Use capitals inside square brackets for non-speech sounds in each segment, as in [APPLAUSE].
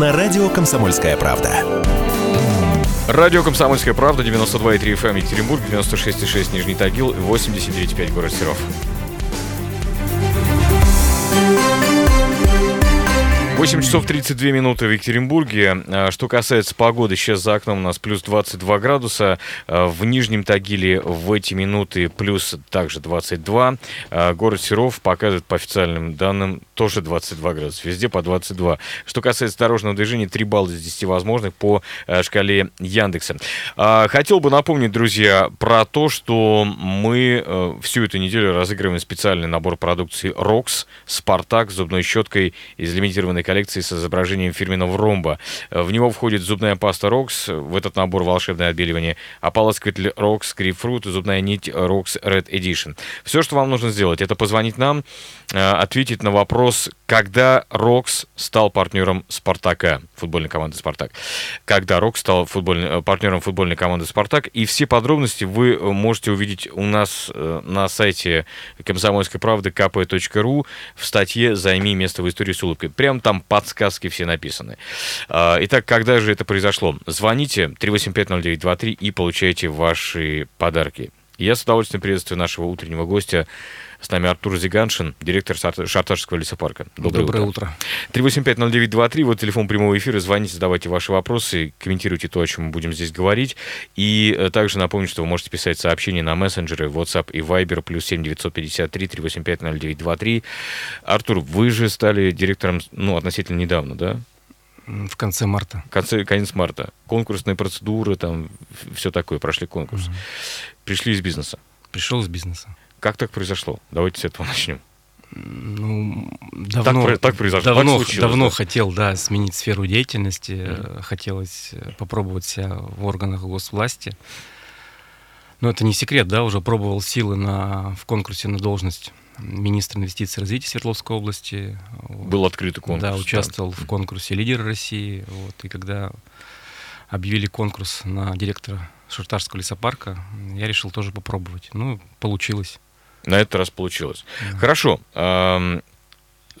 на радио «Комсомольская правда». Радио «Комсомольская правда», 92,3 FM Екатеринбург, 96,6 Нижний Тагил, 89,5 город Серов. 8 часов 32 минуты в Екатеринбурге. А, что касается погоды, сейчас за окном у нас плюс 22 градуса. А, в Нижнем Тагиле в эти минуты плюс также 22. А, город Серов показывает по официальным данным тоже 22 градуса. Везде по 22. Что касается дорожного движения, 3 балла из 10 возможных по шкале Яндекса. Хотел бы напомнить, друзья, про то, что мы всю эту неделю разыгрываем специальный набор продукции ROX, Спартак с зубной щеткой из лимитированной коллекции с изображением фирменного ромба. В него входит зубная паста Rox, в этот набор волшебное отбеливание, ополаскиватель Rox и зубная нить Rox Red Edition. Все, что вам нужно сделать, это позвонить нам, э, ответить на вопрос, когда Рокс стал партнером Спартака, футбольной команды Спартак. Когда Рокс стал футбольный, э, партнером футбольной команды Спартак. И все подробности вы можете увидеть у нас э, на сайте комсомольской правды kp.ru в статье «Займи место в истории с улыбкой». Прям там подсказки все написаны. А, итак, когда же это произошло? Звоните 3850923 и получайте ваши подарки. Я с удовольствием приветствую нашего утреннего гостя. С нами Артур Зиганшин, директор Шарташского лесопарка. Доброе, Доброе утро. утро. 3850923, вот телефон прямого эфира. Звоните, задавайте ваши вопросы, комментируйте то, о чем мы будем здесь говорить. И э, также напомню, что вы можете писать сообщения на мессенджеры WhatsApp и Viber плюс 7 953 385 0923. Артур, вы же стали директором, ну, относительно недавно, да? В конце марта. Конце, конец марта. Конкурсные процедуры, там, все такое, прошли конкурс. Угу. Пришли из бизнеса. Пришел из бизнеса. Как так произошло? Давайте с этого начнем. Ну, давно, так, так произошло. Давно, так давно да? хотел, да, сменить сферу деятельности. Mm-hmm. Хотелось э, попробовать себя в органах госвласти. Но это не секрет, да, уже пробовал силы на, в конкурсе на должность министра инвестиций и развития Свердловской области. Был открытый конкурс. Да, участвовал да. в конкурсе «Лидеры России». Вот, и когда объявили конкурс на директора Шартарского лесопарка, я решил тоже попробовать. Ну, получилось. На этот раз получилось. Да. Хорошо.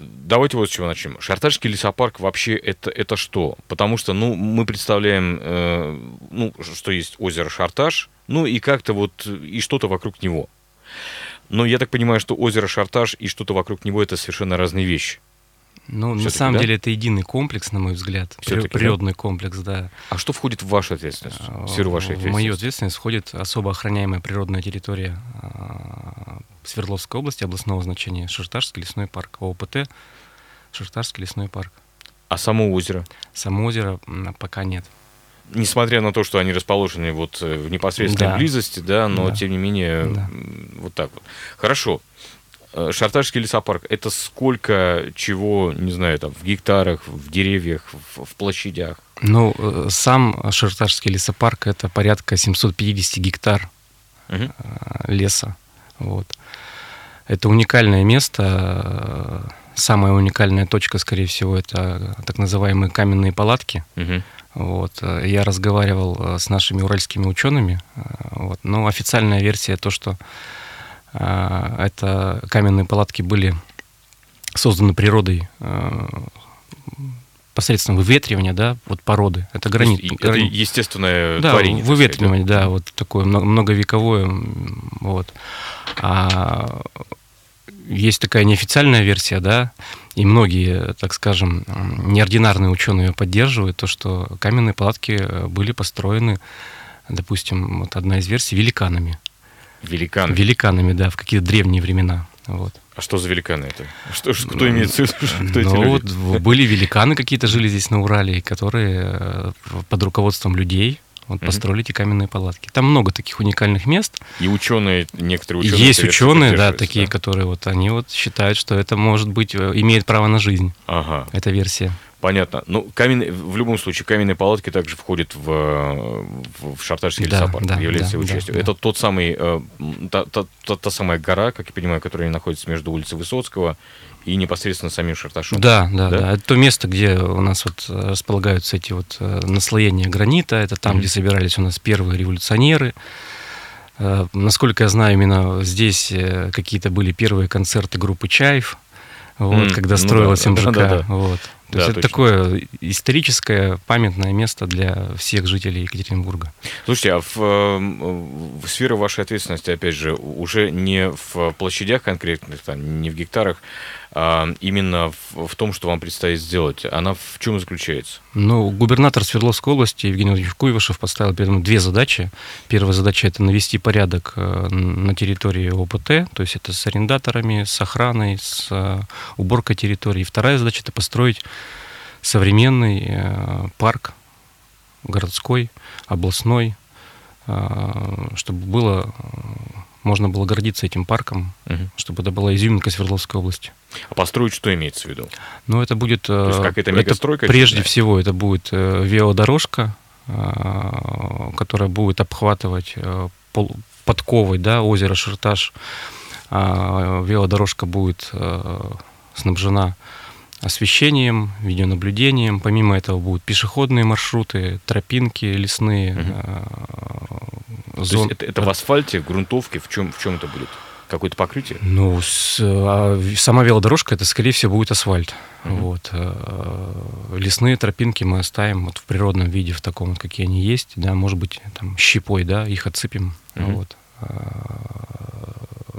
Давайте вот с чего начнем. Шартарский лесопарк вообще это, это что? Потому что, ну, мы представляем, э, ну, что есть озеро Шарташ, ну, и как-то вот, и что-то вокруг него. Но я так понимаю, что озеро Шарташ и что-то вокруг него это совершенно разные вещи. Ну, на самом да? деле это единый комплекс, на мой взгляд. Все-таки, природный да? комплекс, да. А что входит в вашу ответственность? В сферу вашей ответственности? В мою ответственность входит особо охраняемая природная территория а, Свердловской области областного значения Шартарский лесной парк, ОПТ Шартарский лесной парк. А само озеро? Само озеро пока нет. Несмотря на то, что они расположены вот э, в непосредственной да. близости, да, но да. тем не менее да. вот так вот. Хорошо. Э, Шартарский лесопарк – это сколько чего, не знаю, там, в гектарах, в деревьях, в, в площадях? Ну, э, сам Шартарский лесопарк – это порядка 750 гектар угу. леса. Вот. Это уникальное место. Самая уникальная точка, скорее всего, это так называемые каменные палатки. Угу. Вот. Я разговаривал э, с нашими уральскими учеными. Э, вот. Но официальная версия то, что э, это каменные палатки были созданы природой посредством выветривания, да, вот породы. Это гранит. Это гранит. естественное да, творение. Выветривание, да? да, вот такое многовековое. Вот. А есть такая неофициальная версия, да, и многие, так скажем, неординарные ученые поддерживают, то, что каменные палатки были построены, допустим, вот одна из версий, великанами. Великанами? Великанами, да, в какие-то древние времена. Вот. А что за великаны это? Что, кто имеет в виду? Кто ну, вот были великаны какие-то жили здесь на Урале, которые э, под руководством людей вот mm-hmm. построили эти каменные палатки. Там много таких уникальных мест. И ученые, некоторые ученые. Есть ученые, да, такие, да? которые вот они вот считают, что это может быть э, имеет право на жизнь. Ага. Эта версия. Понятно. Ну, каменные, в любом случае, каменные палатки также входят в, в, в Шартарский да, лесопарк, да, является да, его частью. Да, это да. тот самый, э, та, та, та, та самая гора, как я понимаю, которая находится между улицей Высоцкого и непосредственно самим Шарташом. Да, да, да, да. Это то место, где у нас вот э, располагаются эти вот э, наслоения гранита. Это там, mm-hmm. где собирались у нас первые революционеры. Э, насколько я знаю, именно здесь какие-то были первые концерты группы Чаев. Вот, mm, когда строилась ну, да, МЖК. Да, да, да. Вот. То да, есть это такое историческое памятное место для всех жителей Екатеринбурга. Слушайте, а в, в сфера вашей ответственности, опять же, уже не в площадях конкретных, там, не в гектарах, именно в, в том, что вам предстоит сделать, она в чем заключается? Ну, губернатор Свердловской области Евгений Владимирович Куйвашев поставил перед нами две задачи. Первая задача – это навести порядок э, на территории ОПТ, то есть это с арендаторами, с охраной, с э, уборкой территории. Вторая задача – это построить современный э, парк городской, областной, чтобы было можно было гордиться этим парком, угу. чтобы это была изюминка Свердловской области. А построить что имеется в виду? Ну, это будет... То есть какая-то мегастройка? Это, прежде всего, это будет э, велодорожка, э, которая будет обхватывать э, пол, подковой да, озеро Ширташ. А, велодорожка будет снабжена освещением, видеонаблюдением. Помимо этого будут пешеходные маршруты, тропинки лесные, угу зон... То есть это, это в асфальте, в грунтовке, в чем, в чем это будет? Какое-то покрытие? Ну, с, а, сама велодорожка это, скорее всего, будет асфальт. Mm-hmm. Вот. А, лесные тропинки мы оставим вот в природном виде, в таком, какие они есть. Да, может быть, там щепой, да, их отсыпем. Mm-hmm. Вот. А,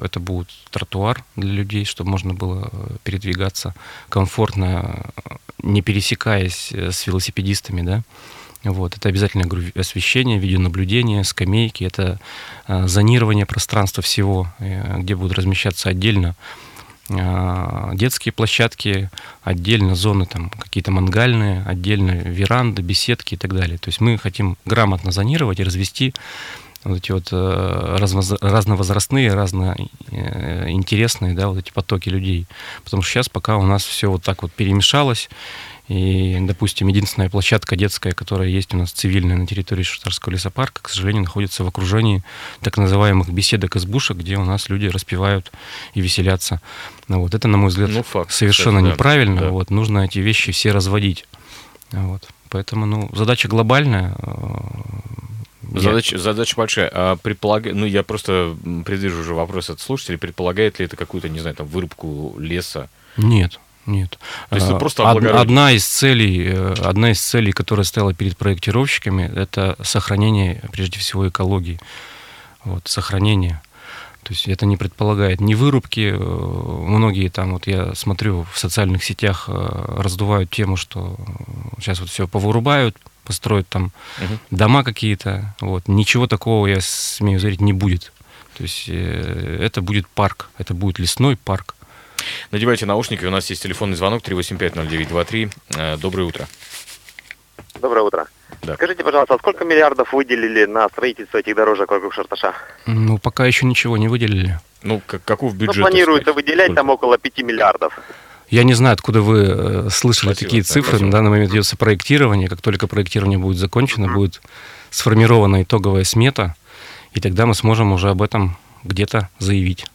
это будет тротуар для людей, чтобы можно было передвигаться комфортно, не пересекаясь с велосипедистами, да. Вот, это обязательно говорю, освещение, видеонаблюдение, скамейки, это э, зонирование пространства всего, э, где будут размещаться отдельно э, детские площадки, отдельно зоны там какие-то мангальные, отдельно веранды, беседки и так далее. То есть мы хотим грамотно зонировать и развести вот эти вот разновозрастные, разноинтересные, да, вот эти потоки людей. Потому что сейчас пока у нас все вот так вот перемешалось, и, допустим, единственная площадка детская, которая есть у нас цивильная на территории Шутарского лесопарка, к сожалению, находится в окружении так называемых беседок избушек, где у нас люди распевают и веселятся. Ну, вот. Это, на мой взгляд, ну, факт, совершенно кстати, неправильно. Да. Вот. Нужно эти вещи все разводить. Вот. Поэтому ну, задача глобальная. Задача, задача большая. А предполаг... Ну, я просто предвижу уже вопрос от слушателей. Предполагает ли это какую-то, не знаю, там, вырубку леса? Нет. Нет. То есть это а, просто одна из целей, э, одна из целей, которая стояла перед проектировщиками, это сохранение, прежде всего, экологии. Вот, сохранение. То есть это не предполагает ни вырубки. Э, многие там, вот я смотрю, в социальных сетях э, раздувают тему, что сейчас вот все повырубают, построят там угу. дома какие-то. Вот. Ничего такого, я смею заверить, не будет. То есть это будет парк, это будет лесной парк. Надевайте наушники, у нас есть телефонный звонок 3850923. Э, доброе утро. Доброе утро. Да. Скажите, пожалуйста, а сколько миллиардов выделили на строительство этих дорожек вокруг Шарташа? Ну, пока еще ничего не выделили. Ну, как, каков бюджет? Ну, планируется выделять Сколько? там около 5 миллиардов. Я не знаю, откуда вы э, слышали спасибо, такие цифры. Спасибо. На данный момент идется проектирование. Как только проектирование будет закончено, mm-hmm. будет сформирована итоговая смета, и тогда мы сможем уже об этом где-то заявить.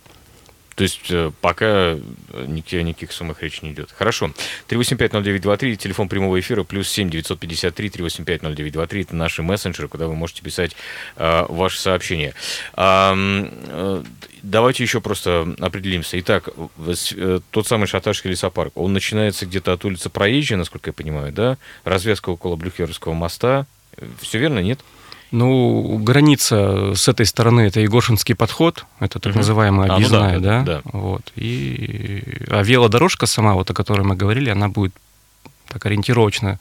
То есть э, пока э, никаких, никаких суммах речи не идет. Хорошо. 3850923, телефон прямого эфира, плюс 7 953 3850923. Это наши мессенджеры, куда вы можете писать э, ваши сообщения. А, э, давайте еще просто определимся. Итак, э, тот самый Шаташский лесопарк, он начинается где-то от улицы Проезжей, насколько я понимаю, да? Развязка около Блюхеровского моста. Все верно, нет? Ну, граница с этой стороны это Егоршинский подход, это так угу. называемая объездная, а, ну да, да, да. Вот. И, а велодорожка сама, вот о которой мы говорили, она будет так ориентировочно,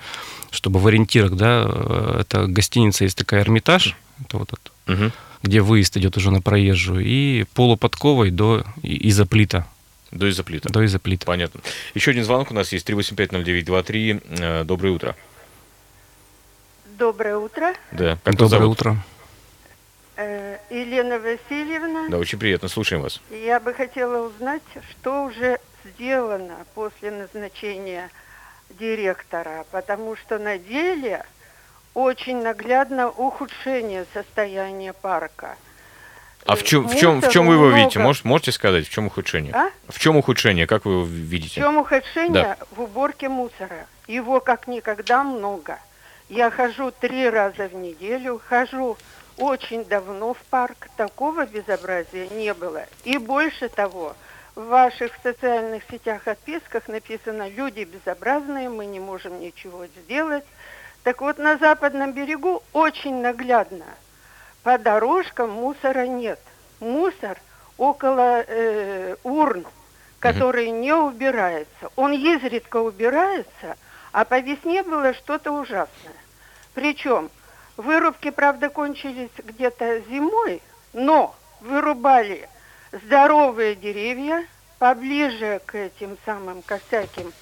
чтобы в ориентирах, да, это гостиница есть такая Эрмитаж, это вот это, угу. где выезд идет уже на проезжую, и полуподковой до изоплита. До изоплита. До изоплита. Понятно. Еще один звонок у нас есть, 3850923. Э, доброе утро. Доброе утро. Да. Как Доброе зовут? утро. Э, Елена Васильевна. Да, очень приятно. Слушаем вас. Я бы хотела узнать, что уже сделано после назначения директора, потому что на деле очень наглядно ухудшение состояния парка. А в чем, в чем, в чем вы его много. видите? Может, можете сказать, в чем ухудшение? А? В чем ухудшение? Как вы его видите? В чем ухудшение? Да. В уборке мусора. Его как никогда много. Я хожу три раза в неделю, хожу очень давно в парк. Такого безобразия не было. И больше того, в ваших социальных сетях отписках написано «Люди безобразные, мы не можем ничего сделать». Так вот, на западном берегу очень наглядно. По дорожкам мусора нет. Мусор около э, урн, который не убирается. Он изредка убирается, а по весне было что-то ужасное. Причем вырубки, правда, кончились где-то зимой, но вырубали здоровые деревья поближе к этим самым косяким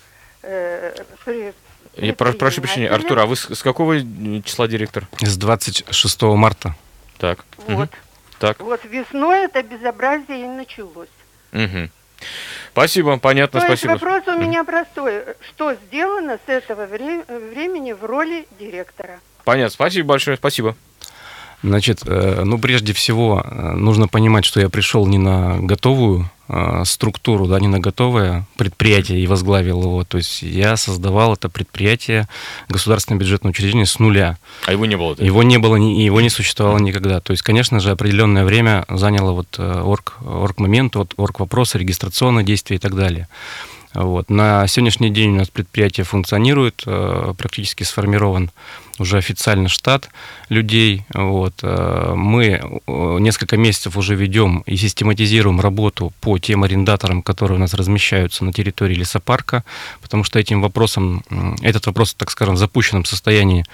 э, при, я про, прошу прощения, Артур, а вы с, с какого числа директор? С 26 марта. Так. Вот. Угу. Так. Вот весной это безобразие и началось. Угу. Спасибо, понятно, То спасибо. Есть вопрос у меня простой. Что сделано с этого вре- времени в роли директора? Понятно, спасибо большое, спасибо. Значит, э, ну, прежде всего, э, нужно понимать, что я пришел не на готовую э, структуру, да, не на готовое предприятие и возглавил его. То есть я создавал это предприятие, государственное бюджетное учреждение с нуля. А его не было? Его не было, его не существовало никогда. То есть, конечно же, определенное время заняло вот орг, орг момент, вот орг вопросы, регистрационные действия и так далее. Вот. На сегодняшний день у нас предприятие функционирует, практически сформирован уже официально штат людей. Вот. Э, мы э, несколько месяцев уже ведем и систематизируем работу по тем арендаторам, которые у нас размещаются на территории лесопарка, потому что этим вопросом, этот вопрос, так скажем, в запущенном состоянии.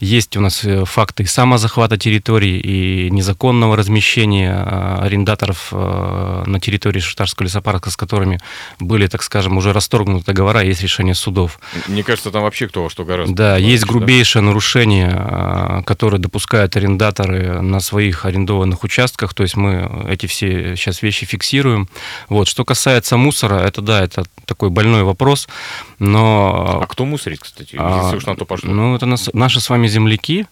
Есть у нас э, факты самозахвата территории и незаконного размещения арендаторов на территории Шаштарского лесопарка, с которыми были, так скажем, уже расторгнуты договора, есть решение судов. Мне кажется, там вообще кто во что гораздо. Да, есть грубейшее да? Нарушения, а, которые допускают арендаторы на своих арендованных участках. То есть мы эти все сейчас вещи фиксируем. Вот. Что касается мусора, это да, это такой больной вопрос. Но... А кто мусорит, кстати, если уж на то пошло? Ну, это нас, наши с вами земляки,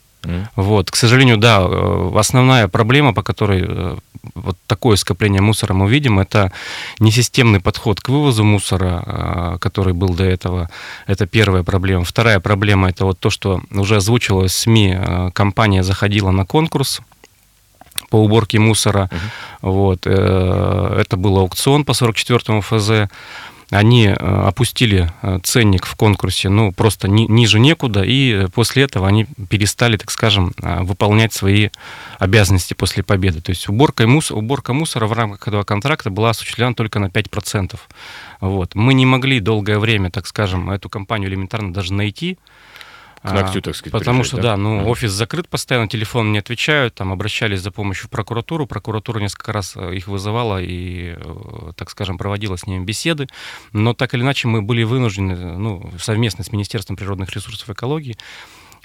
вот, к сожалению, да, э, основная проблема, по которой э, вот такое скопление мусора мы видим, это несистемный подход к вывозу мусора, э, который был до этого. Это первая проблема. Вторая проблема это вот то, что уже озвучивалось в СМИ, компания заходила на конкурс по уборке мусора. Uh-huh. Вот, это был аукцион по 44 ФЗ они э, опустили э, ценник в конкурсе, ну, просто ни, ниже некуда, и после этого они перестали, так скажем, э, выполнять свои обязанности после победы. То есть уборка, мус, уборка мусора в рамках этого контракта была осуществлена только на 5%. Вот. Мы не могли долгое время, так скажем, эту компанию элементарно даже найти, ногтю, так сказать. Потому что, да, да ну, mm офис закрыт постоянно, телефон не отвечают, там обращались за помощью в прокуратуру, прокуратура несколько раз э, их вызывала и, э, так скажем, проводила с ними беседы, но так или иначе мы были вынуждены, ну, совместно с Министерством природных ресурсов и экологии,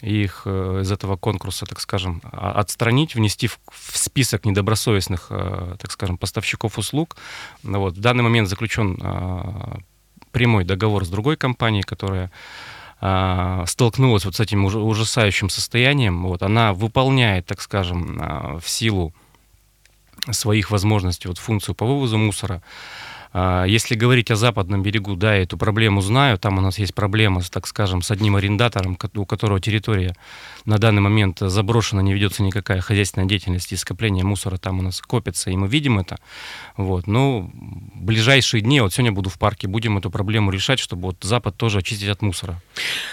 их э, из этого конкурса, так скажем, отстранить, внести в, список недобросовестных, так скажем, поставщиков услуг. Вот. В данный момент заключен прямой договор с другой компанией, которая а, столкнулась вот с этим ужасающим состоянием, вот, она выполняет, так скажем, а, в силу своих возможностей вот, функцию по вывозу мусора, а, если говорить о западном берегу, да, эту проблему знаю. Там у нас есть проблема, так скажем, с одним арендатором, у которого территория на данный момент заброшена, не ведется никакая хозяйственная деятельность, и скопление мусора там у нас копится, и мы видим это. Вот. Но в ближайшие дни, вот сегодня буду в парке, будем эту проблему решать, чтобы вот Запад тоже очистить от мусора.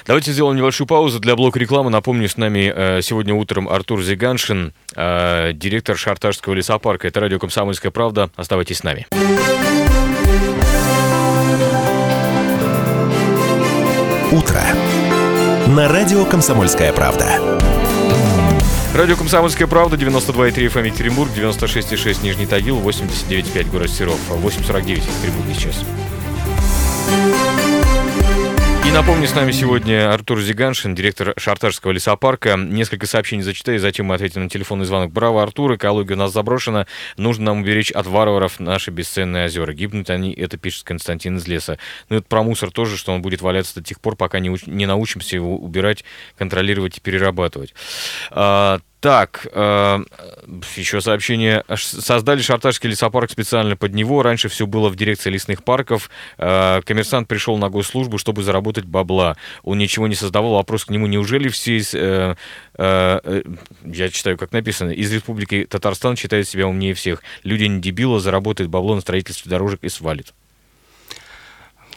Давайте сделаем небольшую паузу для блока рекламы. Напомню, с нами э, сегодня утром Артур Зиганшин, э, директор Шартажского лесопарка. Это радио «Комсомольская правда». Оставайтесь с нами. Утро. На радио «Комсомольская правда». Радио «Комсомольская правда», 92,3 FM Екатеринбург, 96,6 Нижний Тагил, 89,5 город Серов, 8,49 в Петербурге сейчас. И напомню, с нами сегодня Артур Зиганшин, директор Шартарского лесопарка. Несколько сообщений зачитаю, затем мы ответим на телефонный звонок. Браво, Артур, экология у нас заброшена. Нужно нам уберечь от варваров наши бесценные озера. Гибнут они, это пишет Константин из леса. Ну, это про мусор тоже, что он будет валяться до тех пор, пока не, уч- не научимся его убирать, контролировать и перерабатывать. А, Так, э, еще сообщение. Создали Шарташский лесопарк специально под него. Раньше все было в дирекции лесных парков. Э, коммерсант пришел на госслужбу, чтобы заработать бабла. Он ничего не создавал. Вопрос к нему. Неужели все из... Э, я читаю, как написано. Из Республики Татарстан считают себя умнее всех. Люди не дебилы, заработают бабло на строительстве дорожек и свалит.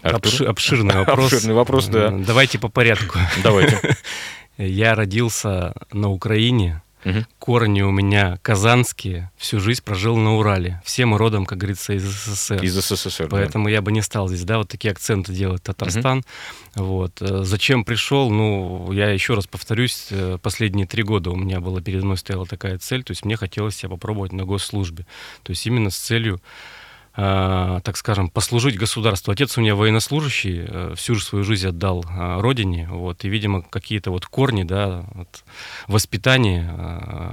Обши- обширный вопрос. Обширный вопрос, да. Давайте по порядку. Давайте. [LAUGHS] Я родился на Украине, Угу. Корни у меня казанские, всю жизнь прожил на Урале. Все мы родом, как говорится, из СССР. Из СССР, Поэтому да. я бы не стал здесь, да, вот такие акценты делать, Татарстан. Угу. Вот. Э, зачем пришел? Ну, я еще раз повторюсь, э, последние три года у меня была передо мной стояла такая цель, то есть мне хотелось себя попробовать на госслужбе. То есть именно с целью так скажем, послужить государству. Отец у меня военнослужащий, э, всю же свою жизнь отдал э, родине, вот, и, видимо, какие-то вот корни, да, вот, воспитание,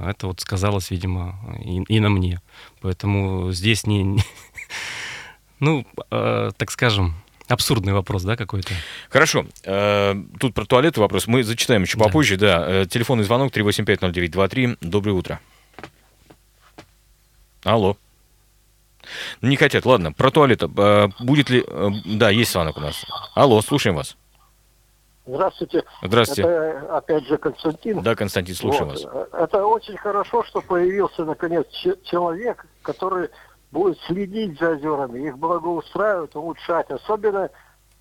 это вот сказалось, видимо, и, и на мне. Поэтому здесь не, [LAUGHS] ну, так скажем, Абсурдный вопрос, да, какой-то? Хорошо. Тут про туалеты вопрос. Мы зачитаем еще да. попозже. Да. Телефонный звонок 3850923. Доброе утро. Алло. Не хотят. Ладно, про туалет. А, будет ли... Э, да, есть звонок у нас. Алло, слушаем вас. Здравствуйте. Здравствуйте. Это опять же Константин. Да, Константин, слушаем вот. вас. Это очень хорошо, что появился наконец человек, который будет следить за озерами, их благоустраивать, улучшать. Особенно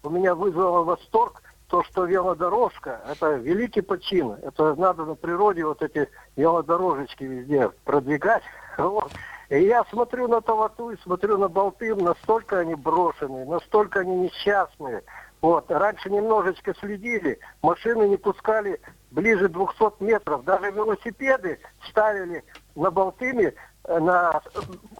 у меня вызвало восторг то, что велодорожка, это великий почин. Это надо на природе вот эти велодорожечки везде продвигать. [LAUGHS] Вот. И я смотрю на Тавату и смотрю на Балтым, настолько они брошенные, настолько они несчастные. Вот. Раньше немножечко следили, машины не пускали ближе 200 метров. Даже велосипеды ставили на Балтыме, э, на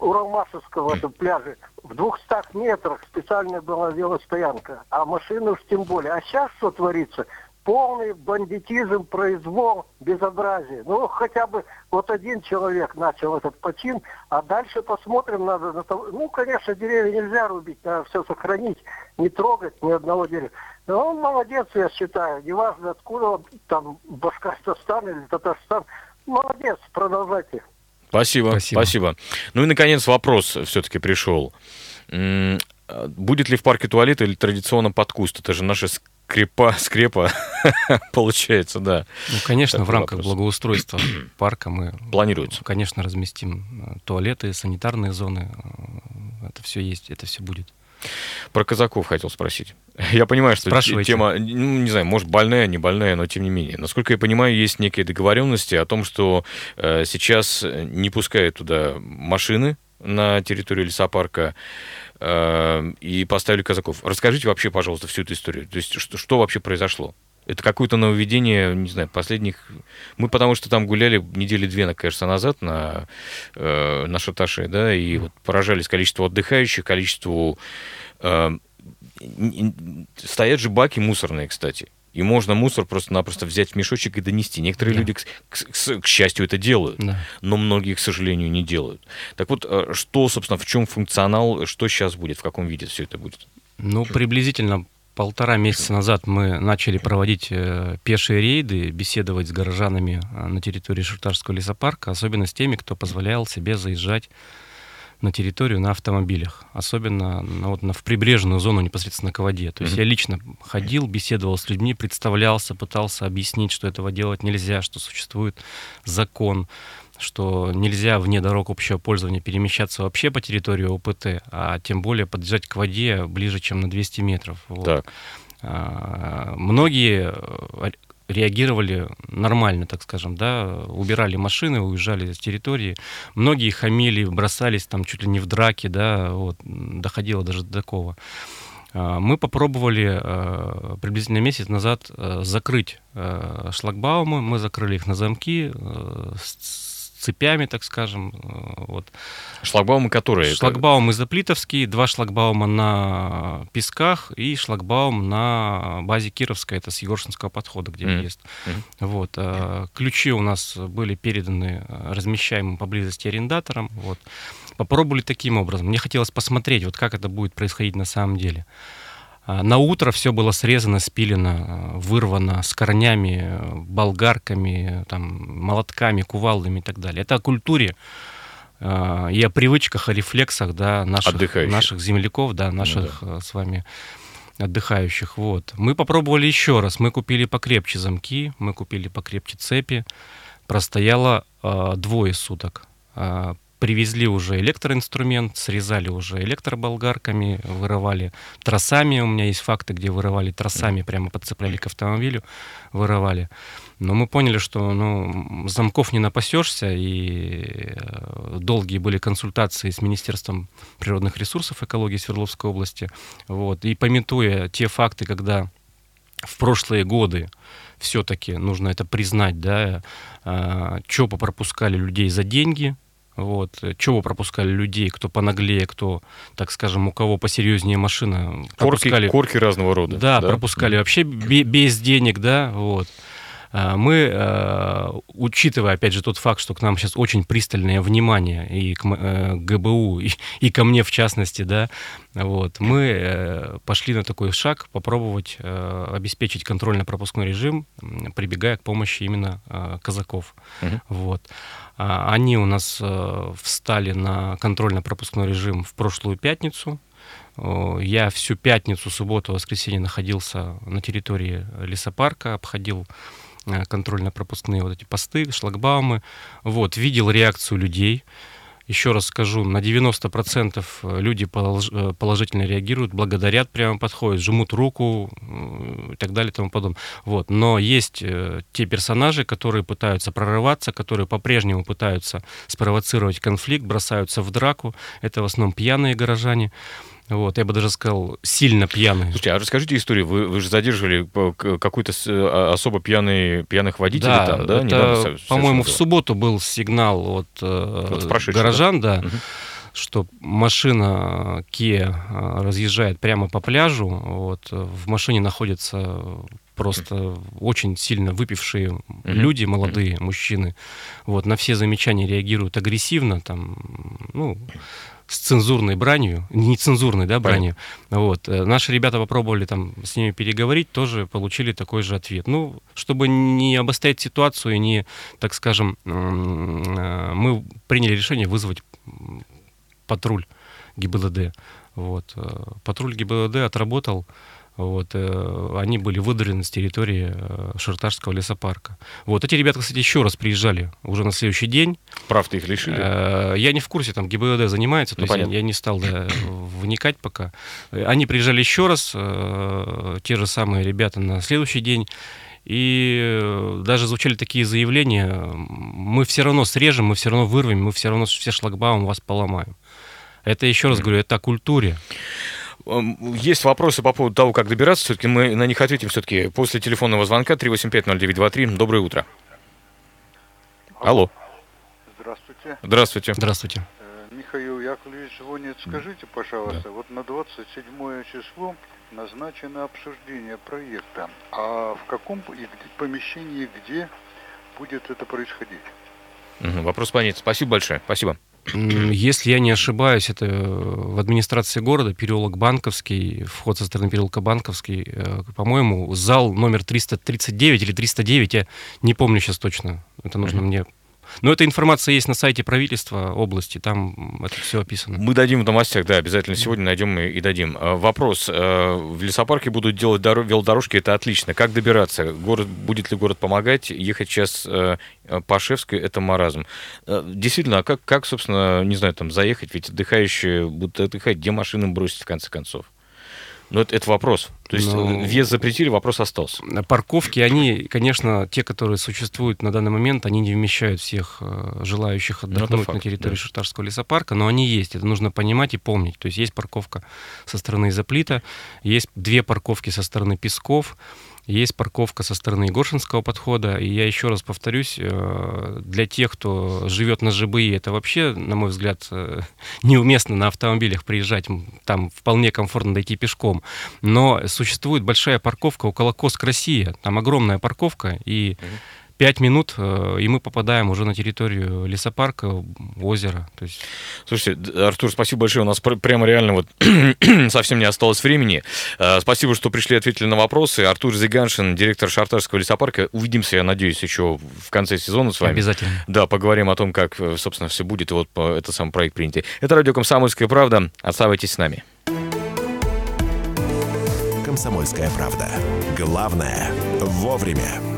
Уралмашевского пляже, в 200 метрах специальная была велостоянка. А машины уж тем более. А сейчас что творится? Полный бандитизм, произвол, безобразие. Ну, хотя бы вот один человек начал этот почин, а дальше посмотрим, надо на то. Ну, конечно, деревья нельзя рубить, надо все сохранить, не трогать ни одного дерева. Но он молодец, я считаю, неважно откуда он, там, Башкортостан или Татарстан. Молодец, продолжайте. Спасибо, спасибо. спасибо. Ну и, наконец, вопрос все-таки пришел. Будет ли в парке туалет или традиционно под куст? Это же наша скрепа, скрепа [LAUGHS] получается, да. Ну, конечно, Такой в рамках вопрос. благоустройства [CLEARS THROAT] парка мы, Планируется. конечно, разместим э, туалеты, санитарные зоны. Э, это все есть, это все будет. Про казаков хотел спросить. Я понимаю, что тема, ну, не знаю, может, больная, не больная, но тем не менее. Насколько я понимаю, есть некие договоренности о том, что э, сейчас не пускают туда машины на территорию лесопарка. И поставили казаков. Расскажите вообще, пожалуйста, всю эту историю. То есть, что, что вообще произошло? Это какое-то нововведение, не знаю, последних... Мы потому что там гуляли недели две, кажется, назад на, э, на Шаташе, да, и вот поражались количеству отдыхающих, количеству... Э, стоят же баки мусорные, кстати. И можно мусор просто-напросто взять в мешочек и донести. Некоторые да. люди, к, к, к счастью, это делают, да. но многие, к сожалению, не делают. Так вот, э, что, собственно, в чем функционал, что сейчас будет, в каком виде все это будет? Ну, приблизительно полтора месяца назад мы начали проводить э, пешие рейды, беседовать с горожанами э, на территории Шуртарского лесопарка, особенно с теми, кто позволял себе заезжать на территорию на автомобилях, особенно на, вот, на, в прибрежную зону непосредственно к воде. То есть mm-hmm. я лично ходил, беседовал с людьми, представлялся, пытался объяснить, что этого делать нельзя, что существует закон, что нельзя вне дорог общего пользования перемещаться вообще по территории ОПТ, а тем более подъезжать к воде ближе, чем на 200 метров. Вот. Так. А, многие реагировали нормально, так скажем, да, убирали машины, уезжали с территории. Многие хамили, бросались там чуть ли не в драке, да, вот, доходило даже до такого. А, мы попробовали а, приблизительно месяц назад а, закрыть шлагбаумы, мы закрыли их на замки, цепями, так скажем. Э, вот. Шлагбаумы которые? Шлагбаум изоплитовский, два шлагбаума на Песках и шлагбаум на базе Кировская, это с Егоршинского подхода, где mm-hmm. въезд. Mm-hmm. Вот. Э, ключи у нас были переданы э, размещаемым поблизости арендаторам. Вот. Попробовали таким образом. Мне хотелось посмотреть, вот как это будет происходить на самом деле. А, на утро все было срезано, спилено, вырвано с корнями, болгарками, там, молотками, кувалдами и так далее. Это о культуре а, и о привычках, о рефлексах да, наших, наших земляков, да, наших ну, да. с вами отдыхающих. Вот. Мы попробовали еще раз. Мы купили покрепче замки, мы купили покрепче цепи. Простояло э, двое суток. Э, привезли уже электроинструмент, срезали уже электроболгарками, вырывали тросами. У меня есть факты, где вырывали тросами, прямо подцепляли к автомобилю, вырывали. Но мы поняли, что ну, замков не напасешься, и э, долгие были консультации с Министерством природных ресурсов экологии Свердловской области. Вот. И пометуя те факты, когда в прошлые годы все-таки нужно это признать, да, э, ЧОПа пропускали людей за деньги, вот. Чего пропускали людей, кто понаглее, кто, так скажем, у кого посерьезнее машина. Пропускали, корки, корки разного рода. Да, да? пропускали вообще без денег, да, вот. А, мы, а, учитывая, опять же, тот факт, что к нам сейчас очень пристальное внимание и к э, ГБУ, [LAUGHS] и, и ко мне в частности, да, вот, мы э, пошли на такой шаг, попробовать э, обеспечить контрольно-пропускной режим, прибегая к помощи именно казаков. Угу. Вот. А, они у нас встали на контрольно-пропускной режим в прошлую пятницу, я всю пятницу, субботу, воскресенье находился на территории лесопарка, обходил Э, контрольно-пропускные вот эти посты, шлагбаумы. Вот, видел реакцию людей. Еще раз скажу, на 90% люди э, положительно реагируют, благодарят, прямо подходят, жмут руку и так далее и тому подобное. Вот. Но есть э, те персонажи, которые пытаются прорываться, которые по-прежнему пытаются спровоцировать конфликт, бросаются в драку. Это в основном пьяные горожане. Вот, я бы даже сказал, сильно пьяный. Слушайте, а расскажите историю. Вы, вы же задерживали какой-то а, особо пьяный, пьяных водителей да, там, да? Это, по-моему, в субботу был сигнал от э, вот горожан, да, да угу. что машина Kia э, разъезжает прямо по пляжу. Вот, в машине находятся просто очень сильно выпившие mm-hmm. люди, молодые mm-hmm. мужчины. Вот, на все замечания реагируют агрессивно, там, ну, с цензурной бранью, нецензурной, да, бранью. Вот. Э, наши ребята попробовали там с ними переговорить, тоже получили такой же ответ. Ну, чтобы не обострять ситуацию и не, так скажем, э, мы приняли решение вызвать патруль ГИБДД. Вот. Э, патруль ГИБДД отработал вот, э, они были выдворены с территории э, Шарташского лесопарка. Вот, эти ребята, кстати, еще раз приезжали уже на следующий день. Прав-то их лишили? Э, я не в курсе, там ГИБДД занимается, то ну, есть я, я не стал да, вникать пока. Они приезжали еще раз, те же самые ребята на следующий день. И даже звучали такие заявления, мы все равно срежем, мы все равно вырвем, мы все равно все шлагбаум вас поломаем. Это, еще раз говорю, это о культуре. Есть вопросы по поводу того, как добираться. Все-таки мы на них ответим все-таки после телефонного звонка 3850923. Доброе утро. Алло. Здравствуйте. Здравствуйте. Здравствуйте. Э, Михаил Яковлевич звонит. Скажите, пожалуйста, да. вот на 27 число назначено обсуждение проекта. А в каком помещении, где будет это происходить? Вопрос понятен. Спасибо большое. Спасибо. Если я не ошибаюсь, это в администрации города, переулок Банковский, вход со стороны переулка Банковский, э, по-моему, зал номер 339 или 309, я не помню сейчас точно, это нужно mm-hmm. мне но эта информация есть на сайте правительства области, там это все описано. Мы дадим в новостях, да, обязательно сегодня найдем и, и дадим. А, вопрос. Э, в лесопарке будут делать дор- велодорожки, это отлично. Как добираться? Город, будет ли город помогать? Ехать сейчас э, по Шевской – это маразм. Э, действительно, а как, как, собственно, не знаю, там заехать? Ведь отдыхающие будут отдыхать, где машины бросить в конце концов? Но это, это вопрос. То есть Но... Ну, въезд запретили, вопрос остался. Парковки, они, конечно, те, которые существуют на данный момент, они не вмещают всех э, желающих ну, отдохнуть факт, на территории да. Шартарского лесопарка, но они есть. Это нужно понимать и помнить. То есть есть парковка со стороны Заплита, есть две парковки со стороны Песков, есть парковка со стороны Егоршинского подхода. И я еще раз повторюсь, э, для тех, кто живет на ЖБИ, это вообще, на мой взгляд, э, [LAUGHS] неуместно на автомобилях приезжать. Там вполне комфортно дойти пешком. Но существует большая парковка около Коск России. Там огромная парковка. И пять минут, э, и мы попадаем уже на территорию лесопарка, озера. То есть... Слушайте, Артур, спасибо большое. У нас прямо реально вот [CLEARS THROAT] совсем не осталось времени. Э, спасибо, что пришли и ответили на вопросы. Артур Зиганшин, директор Шартарского лесопарка. Увидимся, я надеюсь, еще в конце сезона с вами. Обязательно. Да, поговорим о том, как, собственно, все будет, и вот этот сам проект принятый. Это радио «Комсомольская правда». Оставайтесь с нами. «Комсомольская правда». Главное – вовремя.